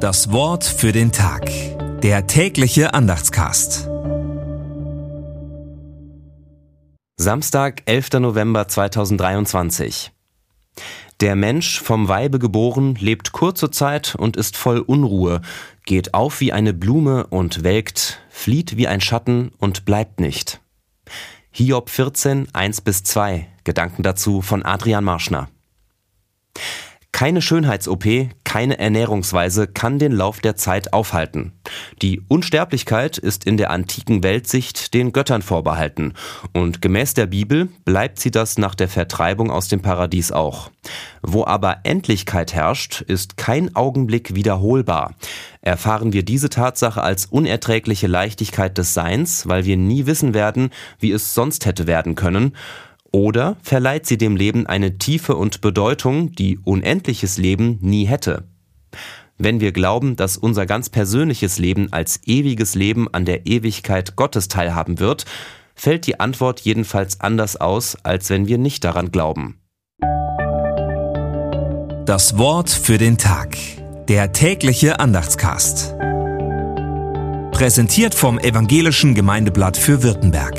Das Wort für den Tag. Der tägliche Andachtscast. Samstag, 11. November 2023. Der Mensch, vom Weibe geboren, lebt kurze Zeit und ist voll Unruhe, geht auf wie eine Blume und welkt, flieht wie ein Schatten und bleibt nicht. Hiob 14, 1 bis 2. Gedanken dazu von Adrian Marschner. Keine Schönheits-OP, keine Ernährungsweise kann den Lauf der Zeit aufhalten. Die Unsterblichkeit ist in der antiken Weltsicht den Göttern vorbehalten und gemäß der Bibel bleibt sie das nach der Vertreibung aus dem Paradies auch. Wo aber Endlichkeit herrscht, ist kein Augenblick wiederholbar. Erfahren wir diese Tatsache als unerträgliche Leichtigkeit des Seins, weil wir nie wissen werden, wie es sonst hätte werden können, oder verleiht sie dem Leben eine Tiefe und Bedeutung, die unendliches Leben nie hätte? Wenn wir glauben, dass unser ganz persönliches Leben als ewiges Leben an der Ewigkeit Gottes teilhaben wird, fällt die Antwort jedenfalls anders aus, als wenn wir nicht daran glauben. Das Wort für den Tag. Der tägliche Andachtscast. Präsentiert vom Evangelischen Gemeindeblatt für Württemberg.